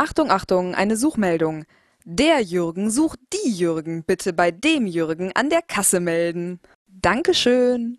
Achtung, Achtung, eine Suchmeldung. Der Jürgen sucht die Jürgen. Bitte bei dem Jürgen an der Kasse melden. Dankeschön.